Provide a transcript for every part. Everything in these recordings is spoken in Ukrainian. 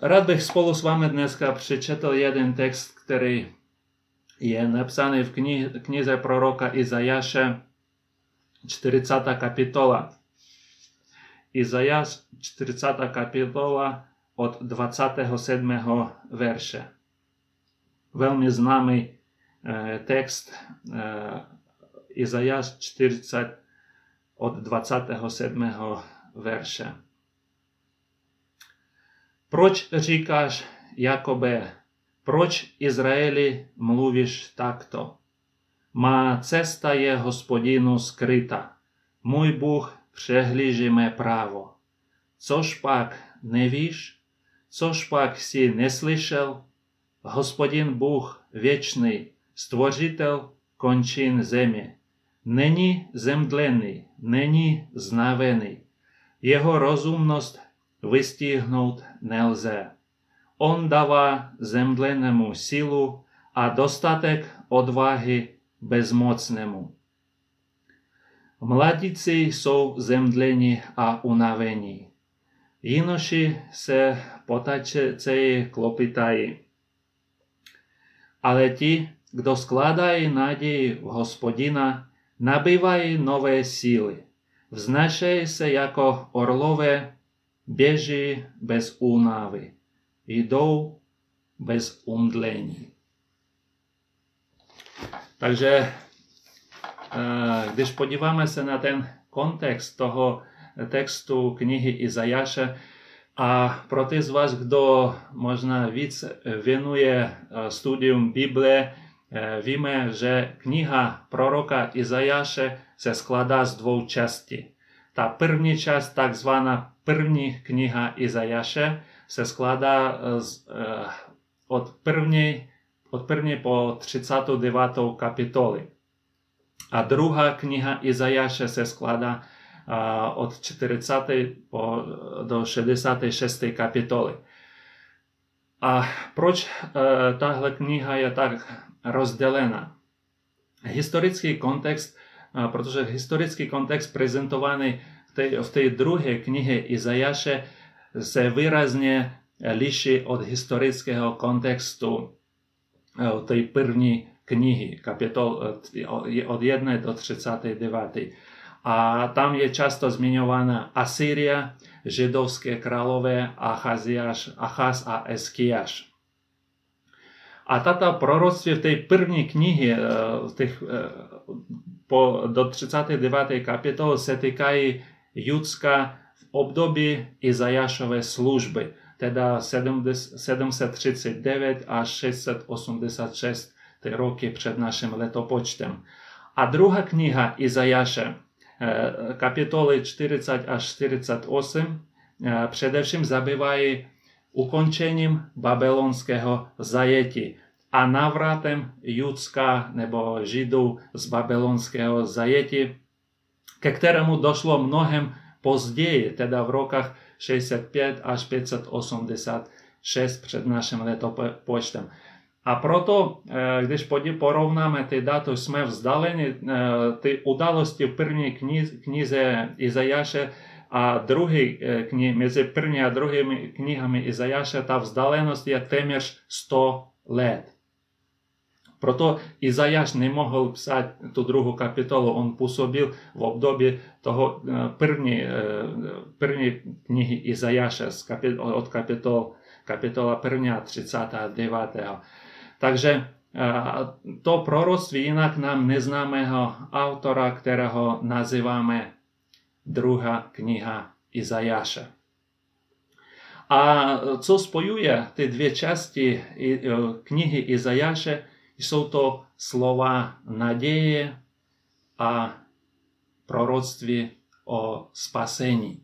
Rad bych spolu s vami dneska przeczytał jeden tekst, który jest napisany w knize proroka Izajasza, 40 kapitola. Izajasz, 40 kapitola od 27 wersza. Velmi znamy e, tekst e, Izajasz 40 od 27 wersza. Proč říkáš, Jakobe, proč Izraeli mluvíš takto? Má cesta je hospodinu skryta, můj Bůh přehlíží mé právo. Což pak nevíš? Což pak si neslyšel? Hospodin Bůh věčný, stvořitel končin země. Není zemdlený, není znavený. Jeho rozumnost vystihnout nelze. On dává zemdlenému sílu a dostatek odvahy bezmocnému. Mladíci jsou zemdlení a unavení. Jinoši se potačejí klopitají. Ale ti, kdo skládají naději v hospodina, nabývají nové síly. Vznášejí se jako orlové Біжи без унави, йдов без умдлені. Także, gdy spodziewamy się na ten kontekst tego tekstu knihy Izajasza, a pro tych z Was, kto można widz wienuje studium Biblii, wiemy, że kniha proroka Izajasza się składa z dwóch części. Ta pierwsza część, tak zwana první kniha Izajaše se skládá eh, z, eh, od, první, od první po 39. kapitoly. A druhá kniha Izajaše se skládá eh, od 40. Po, do 66. kapitoly. A proč tahle kniha je tak rozdělena? Historický kontext, protože historický kontext prezentovaný tej, v tej druhej knihe Izajaše se výrazně liší od historického kontextu eh, tej první knihy, kapitol od 1 do 39. A tam je často zmiňována Asýria, židovské králové Achaziáš, Achaz a Eskiáš. A tato proroctví v té první knihy eh, těch, eh, po, do 39. kapitol se týkají Judska v období Izajašové služby, teda 739 až 686 roky před naším letopočtem. A druhá kniha Izajaše, eh, kapitoly 40 až 48, eh, především zabývají ukončením babylonského zajetí a navratem Judska nebo Židů z babylonského zajetí к которому дошло многим позднее, тогда в роках 65 аж 586 przed нашим летопочтом. А прото, э, když поровнаме ті дати, сме вздалені, э, ті удалості в першій книзі Ізаяше, а другій э, книги, між першою і другими книгами Ізаяше, та вдаленість є темір 100 лет. Прото Ізаяш не мог писати ту другу капітолу, він пособив в обдобі того е, перні, е, перні книги Ізаяша з капі, от капітол, капітола перня 39. Takže to proroctví jinak nám neznámého autora, kterého nazýváme druhá kniha Izajáše. A co spojuje ty dvě části knihy Izajáše, Jsou to slova naděje a proroctví o spasení.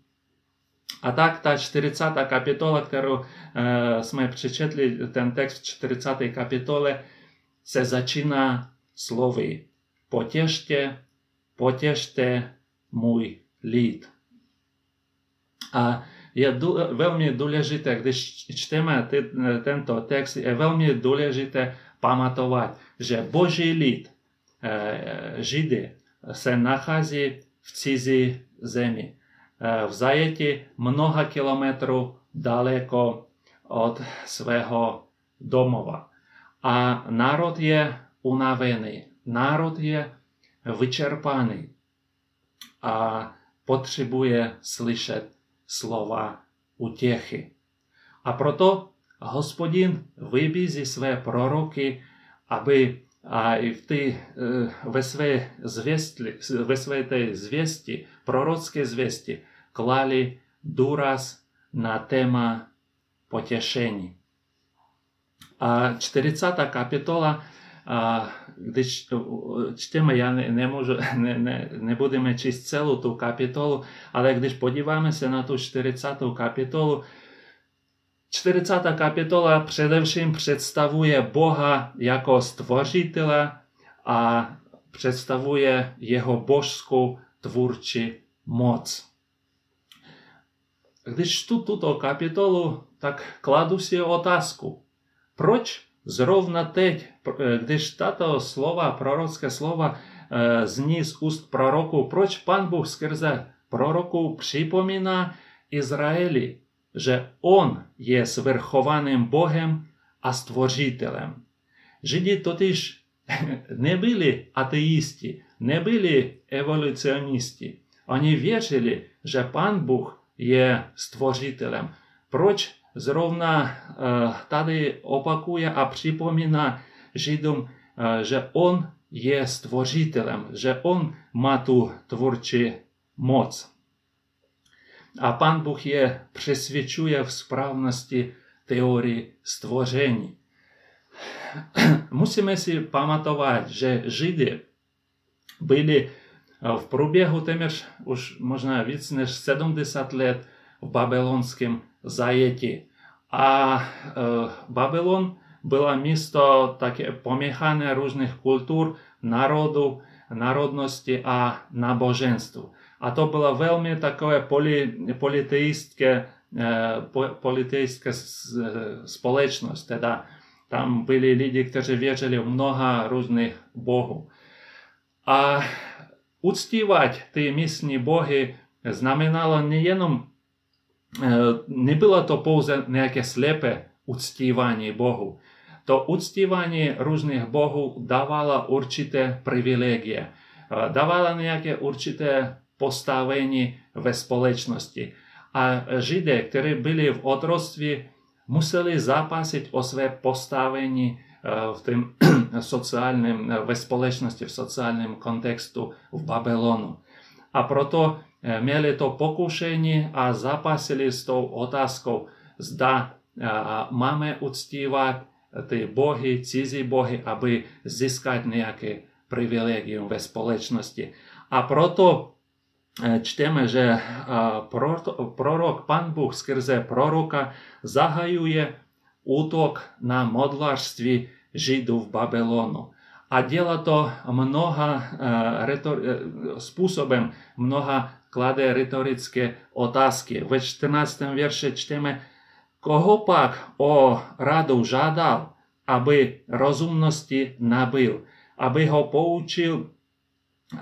A tak ta 40. kapitola, kterou eh, jsme přečetli, ten text 40. kapitole, se začíná slovy Potěšte, potěšte můj lid. A je dů, velmi důležité, když čteme ty, eh, tento text, je velmi důležité памятовать, что Божий лід, е, е, жиди, се нахазі в цізі земі, е, в заяті много кілометрів далеко від свого домова. А народ є унавений, народ є вичерпаний, а потребує слышать слова утехи. А прото Господин вибій зі своє пророки, аби а і в ти е, весве звісті, весве те звісті, пророцькі звісті, клали дурас на тема потішені. А 40 капітола, а, gdy čteme, ja ne, ne, môžu, ne, ne, nebudeme čísť celú tú kapitolu, ale když podívame sa na tú 40. kapitolu, 40. kapitola především představuje Boha jako stvořitele a představuje jeho božskou tvůrčí moc. Když čtu tuto kapitolu, tak kladu si otázku, proč zrovna teď, když tato slova, prorocké slova, eh, zní z úst proroku, proč pan Bůh skrze proroku připomíná Izraeli, że On jest верхованим Богом, а Створителем. Жиді тоді ж не були атеїсти, не були еволюціоністи. Вони вірили, що Пан Бог є Створителем. Проч зровна тоді опакує, а припоміна жидом, що Он є Створителем, що Он має ту моць. a Pan Bůh je přesvědčuje v správnosti teorii stvoření. Musíme si pamatovat, že Židy byli eh, v průběhu téměř už možná víc než 70 let v babylonském zajetí. A eh, Babylon bylo město také poměchané různých kultur, národů, národnosti a náboženstv. a to bola veľmi takové poli, politeistské, politeistské společnosť, teda tam byli lidi, kteří věřili v mnoha různých bohů. A uctívat ty místní bohy znamenalo nejenom, nebylo to pouze nějaké slepé uctívání bohu. To uctívání různých bohů dávalo určité privilegie, dávalo nějaké určité postawieni we społeczności, a Żydy, którzy byli w odrostwie, musieli zapasić o swe postawienie w tym socjalnym, we społeczności, w socjalnym kontekstu w Babylonu. A proto mieli to pokuszenie, a zapasili z tą otázkou, zda mamy uctívať ty bohy, cizí bohy, aby získať nejaké privilegium ve společnosti. A proto Е, чтемо же е, пророк, пан Бог скерзе пророка загаює уток на модларстві жидів Бабелону. А діла то много е, ритор... способом много кладе риторицькі отаски. В 14 вірші чтемо «Кого пак о раду жадав, аби розумності набив, аби го поучив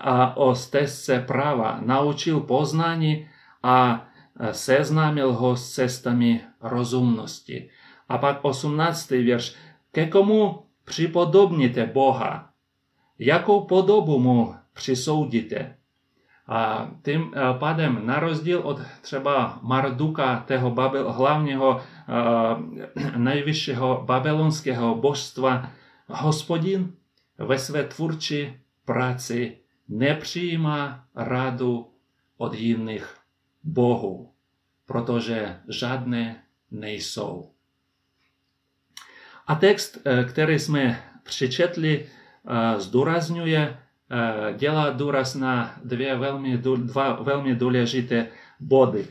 a o stezce práva, naučil poznání a seznámil ho s cestami rozumnosti. A pak 18. verš. Ke komu připodobníte Boha? Jakou podobu mu přisoudíte? A tím pádem, na rozdíl od třeba Marduka, toho babel, hlavního nejvyššího babylonského božstva, hospodin ve své tvůrčí práci не przyjma radu od jiných Bohu, protože žádné nejsou. A text, eh, který jsme přečetli, eh, zdůrazňuje, eh, dělá důraz na dvě velmi, dva velmi důležité body.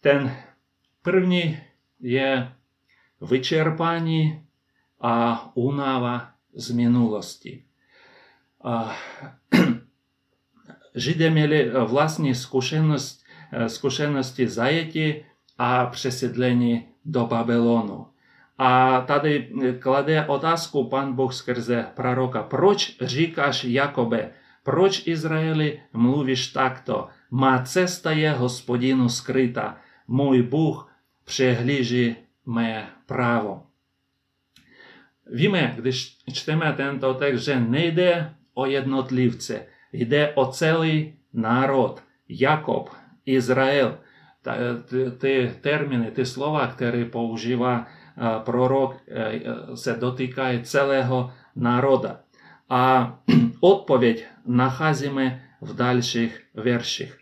Ten první je vyčerpání a únava z minulosti. Židé měli eh, vlastní zkušenost, eh, zkušenosti zajetí a přesedlení do Babylonu. A tady eh, klade otázku pan Bůh skrze proroka. Proč říkáš Jakobe, proč Izraeli mluvíš takto? Má cesta je hospodinu skryta, můj Bůh přehlíží mé právo. Víme, když čteme tento text, že nejde оєднотлівце, йде оцелий народ, Якоб, Ізраїл. Ті е, терміни, ті слова, які поужива е, пророк, е, це дотикає цілого народа. А відповідь нахазіме в дальших верших.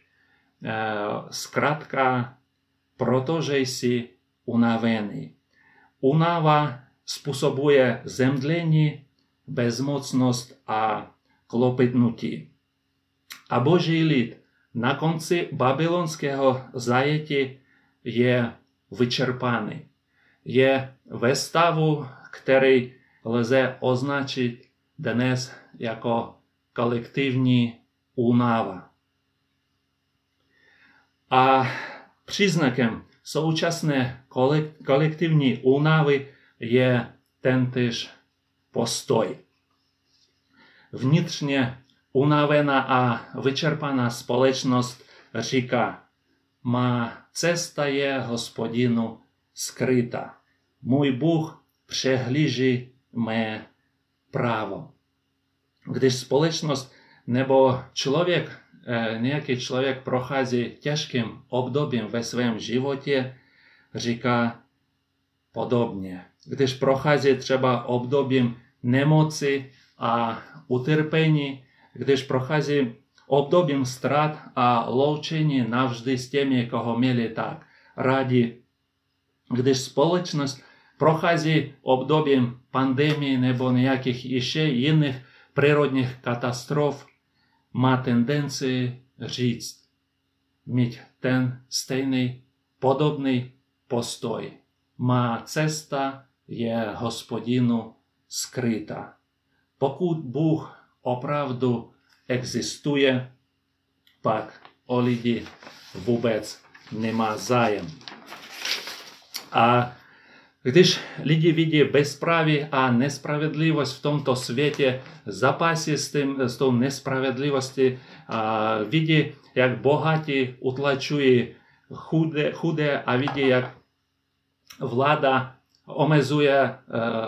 Скратка, протожейсі унавені. Унава способує землені, безмоцність, а klopitnutí. A boží lid na konci babylonského zajetí je vyčerpaný. Je ve stavu, který lze označit dnes jako kolektivní únava. A příznakem současné kolektivní únavy je tentyž postoj. Vnitřně unavená a vyčerpaná společnost říká, má cesta je hospodinu skryta. Můj Bůh přehlíží mé právo. Když společnost nebo člověk, eh, nějaký člověk prochází těžkým obdobím ve svém životě, říká podobně. Když prochází třeba obdobím nemoci, a utrpení, gdyż prochádzi obdobím strat a loučení navždy s tými, koho mieli tak radi, gdyż spoločnosť prochází obdobím пандемії nebo nejakých іще iných природних катастроф, má тенденції říct, mít ten stejný podobný postoj. Má cesta je hospodinu skryta. Pokud Bůh opravdu existuje, pak o lidi vůbec nemá zájem. A když lidi vidí bezpráví a nespravedlivost v tomto světě, zapasí s, tím, s tou nespravedlivostí, a vidí, jak bohatí utlačují chudé, chudé a vidí, jak vláda omezuje eh,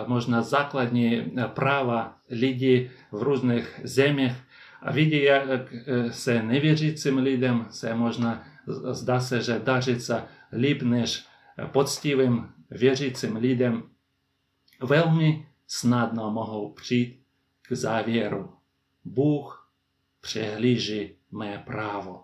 možná základní eh, práva lidí v různých zemích a vidí, jak eh, se nevěřícím lidem se možná zdá se, že daří se líp než poctivým věřícím lidem. Velmi snadno mohou přijít k závěru. Bůh přehlíží mé právo.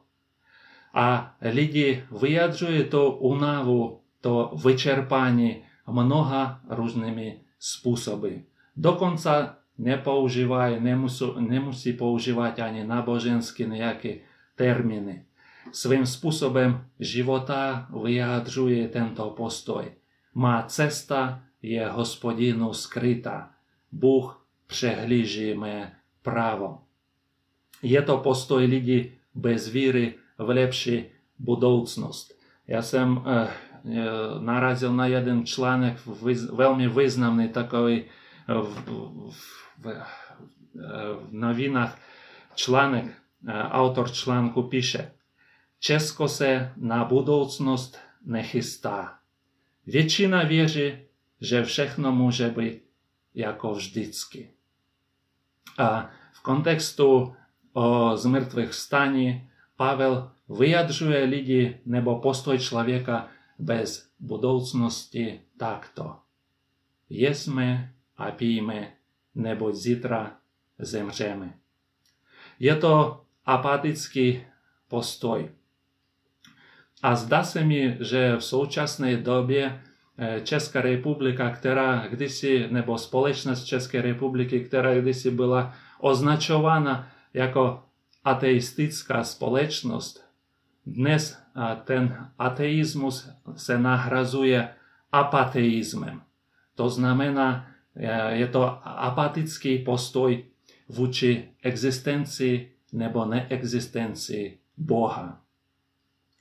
A lidi vyjadřují to unavu, to vyčerpání, много różnymi способами. До конца не поуживая, не, мусу, не мусі поуживати ані набоженські ніякі терміни. Своїм способом живота вияджує тento постой. Ма цеста є Господину скрита. Бог przegliży me prawo. Je to postoj ludzi bez wiry w lepszy budoucnost. Ja jsem E, narazil na jeden článek, velmi významný takový e, v, v, v e, novinách článek, autor článku píše, Česko se na budoucnost nechystá. Většina věří, že všechno může být jako vždycky. A v kontextu o zmrtvých stání Pavel vyjadřuje lidi nebo postoj člověka bez budoucnosti takto. Jesme a pijme, neboť zítra zemřeme. Je to apatický postoj. A zdá se mi, že v současné době Česká republika, která kdysi, nebo společnost České republiky, která kdysi byla označována jako ateistická společnost, Dnes ten ateismus se nahrazuje apateismem. To znamená, e, je to apatický postoj vůči existenci nebo neexistenci Boha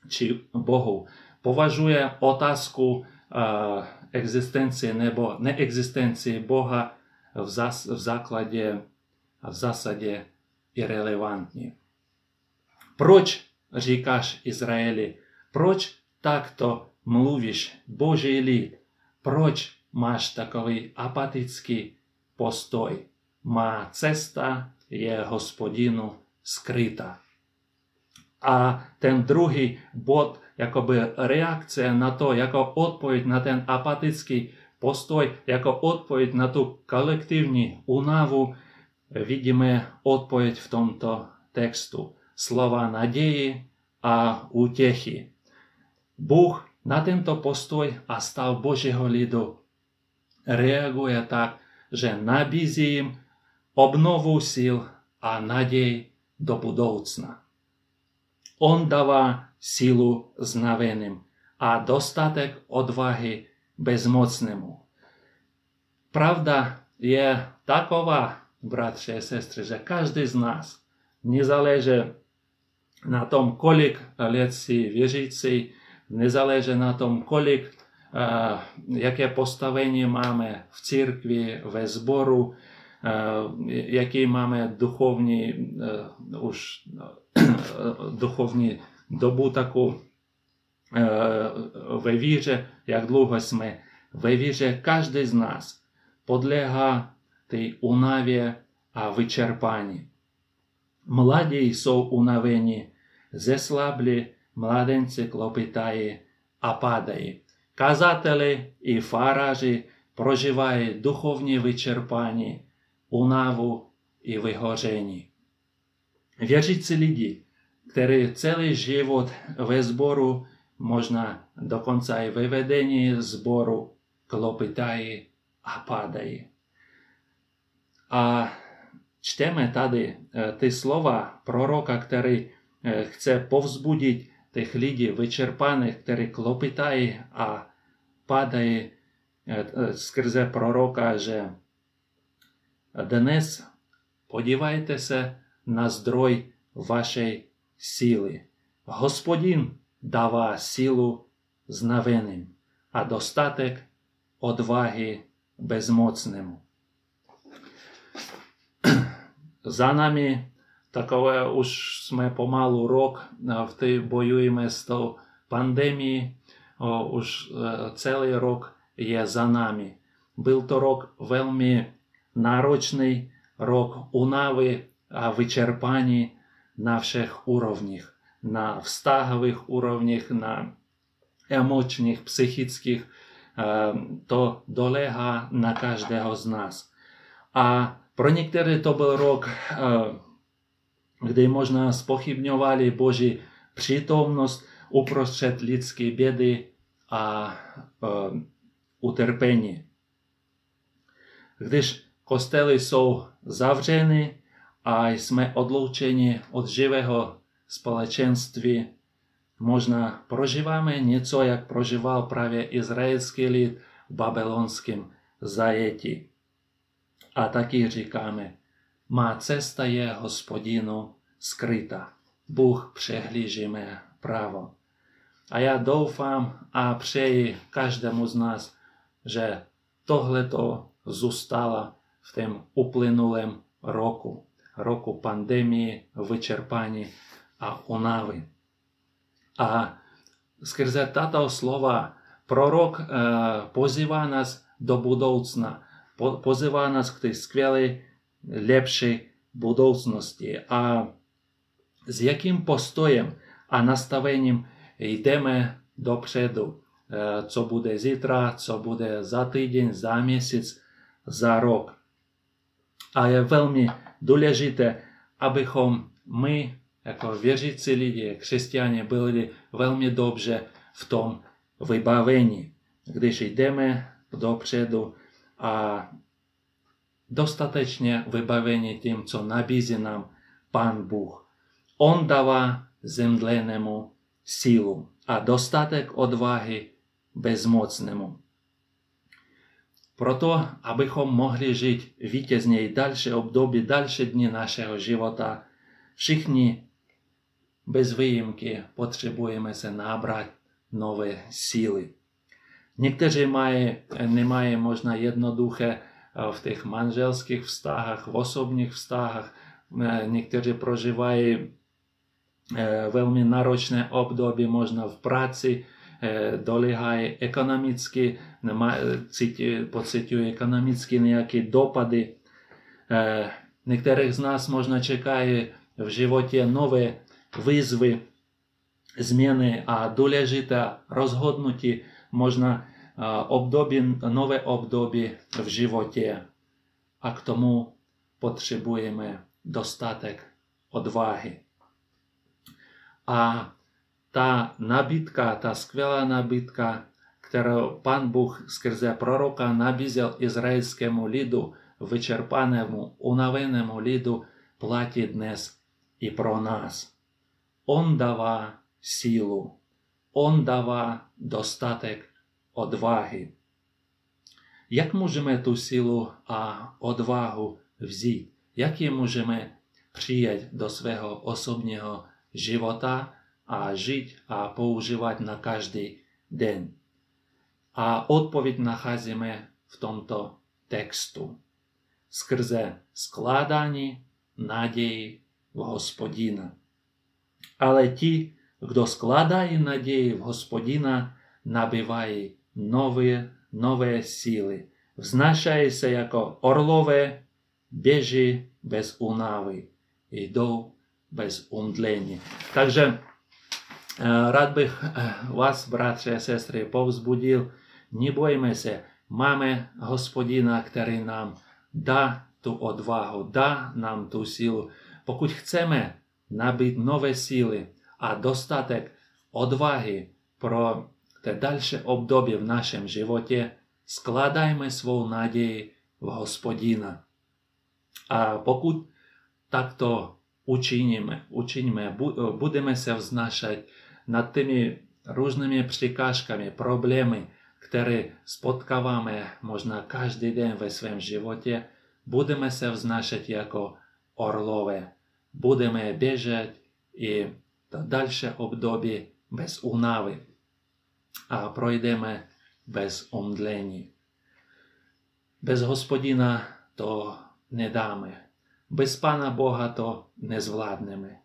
či Bohu. Považuje otázku e, existenci nebo neexistenci Boha v, zas, v základě v zásadě irrelevantní. Proč рекаш Израиле, прочь так-то млувишь Божий лид, прочь маш таковий апатицький постой, ма цеста є господину скрита. А ten другий бот, якоби реакція на то, яка відповідь на ten апатицький постой, яка відповідь на ту колективну унаву, відіме відповідь в тому тексту. slova naději a útěchy. Bůh na tento postoj a stav Božího lidu reaguje tak, že nabízí jim obnovu sil a naději do budoucna. On dává sílu znaveným a dostatek odvahy bezmocnému. Pravda je taková, bratře a sestry, že každý z nás, nezáleží na tom, kolik let si věřící, nezáleží na tom, kolik, jaké postavení máme v církvi, ve sboru, jaký máme duchovní, už duchovní dobu takovou ve víře, jak dlouho jsme ve víře, každý z нас podléhá tej unavě a vyčerpání. Младій сов у навині, зеслаблі младенці клопітає, а падає. Казатели і фаражі проживає духовні вичерпані, унаву і вигожені. В'яжіться люди, які цілий живот ве збору можна до конца і виведення збору клопитає, а падає. А Čteme tady ty slova proroka, který chce povzbudit tých lidí vyčerpaných, který klopitají a padají skrze proroka, že dnes podívajte se на здрой вашей сили. Господин дава силу знавеним, а достаток одваги безмоцному за нами, таковое уж мы помалу рок в той боюємо з тою пандемії, уж е, цілий рок є за нами. Был то рок вельми нарочний, рок унави, вичерпані на всех уровнях, на встагових уровнях, на емоційних, психічних, е, то долега на кожного з нас. А Pro některé to byl rok, eh, kdy možná spochybňovali Boží přítomnost uprostřed lidské bědy a eh, utrpení. Když kostely jsou zavřeny a jsme odloučeni od živého společenství, možná prožíváme něco, jak prožíval právě izraelský lid v babylonském zajetí. а таких říkáme, Ма цеста є Господіну скрита, Бог пригліжиме право. А я довфам, а пřeji кожному з нас, že tohleto зустало в тим уплинулим року, року пандемії, вичерпані а унави. А скрізь тата слова пророк е, позива нас до будовцна, Pozýva nás k tej skvělé, lepší budoucnosti. A s jakým postojem a nastavením jdeme dopředu, co bude zítra, co bude za týden, za měsíc, za rok. A je velmi důležité, abychom my, jako věřící lidi, křesťané, byli velmi dobře v tom vybavení. Když jdeme dopředu, a dostatečně vybaveni tím, co nabízí nám Pán Bůh. On dává zemdlenému sílu a dostatek odvahy bezmocnému. Proto, abychom mohli žít vítězně i další období, další dny našeho života, všichni bez výjimky potřebujeme se nabrat nové síly. Niektórzy mają, nie mają można jednoduché w tych manżelskich wstahach, w osobnych wstahach. Niektórzy przeżywają veľmi náročné obdobie, možno v práci, doliehajú ekonomicky, pociťujú ekonomicky nejaké dopady. Niektorých z nás možno čekajú v živote nové výzvy, zmeny a dôležité rozhodnutie, можно е, obdobie, нове obdobie в животі, а к тому потребуємо достаток одваги. А та набитка, та сквела набитка, которую пан Бог скрзе пророка набізяв ізраїльському ліду, вичерпаному, унавеному ліду, платить днес і про нас. Он дава силу. On дава dostatek odvahy. Jak můžeme tu sílu a odvahu vzít? Jak je můžeme přijít do svého osobního života a žít a používat na každý den? A odpověď nacházíme v tomto textu. Skrze skládání naději v hospodina. Ale ti, Kdo składає nadzieję w Господина, nabywaje nowe, nowe siły. Wznašaje się jako orlowe, bieży bez unawy, idą bez umdlenia. Także rad bych was, bracia, sestry, powzbudził. Nie bójmy się, mamy Господина, który nam da tu odwagę, da nam tu siłę. Pokud chcemy nabyć nowe siły, а dostatek odvahy pro te ďalšie obdobie v našem živote, skladajme svou nádej v hospodina. A pokud takto učiníme, učiníme, budeme se vznášať nad tými různými překážkami, problémy, které spotkáváme možná každý den ve svém životě, budeme se vznášet jako orlové. Budeme běžet i та дальше обдобі без унави, а пройдемо без омдлені. Без Господіна то не дами, без пана Бога то не звладнеме.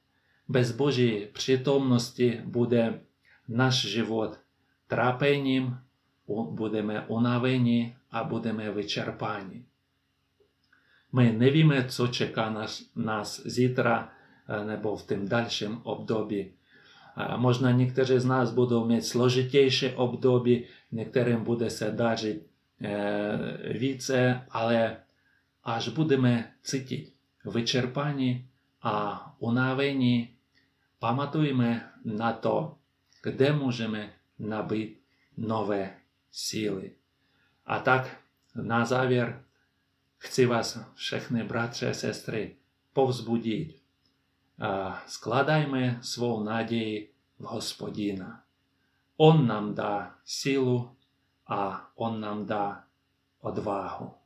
Без Божої притомності буде наш живот трапенім, будемо унавені, а будемо вичерпані. Ми не віме, що чека нас, нас зітра nebo v tym dalszym období. Možno niektorí z nás budú mať složitejšie obdobie, niektorým bude sa dariť více, ale až budeme cítiť vyčerpaní a unavení, pamatujme na to, kde môžeme nabiť nové síly. A tak na záver chci vás všechny, bratře a sestry, povzbudiť. a складajme svou naději v hospodina. On nám dá sílu a on nám dá odvahu.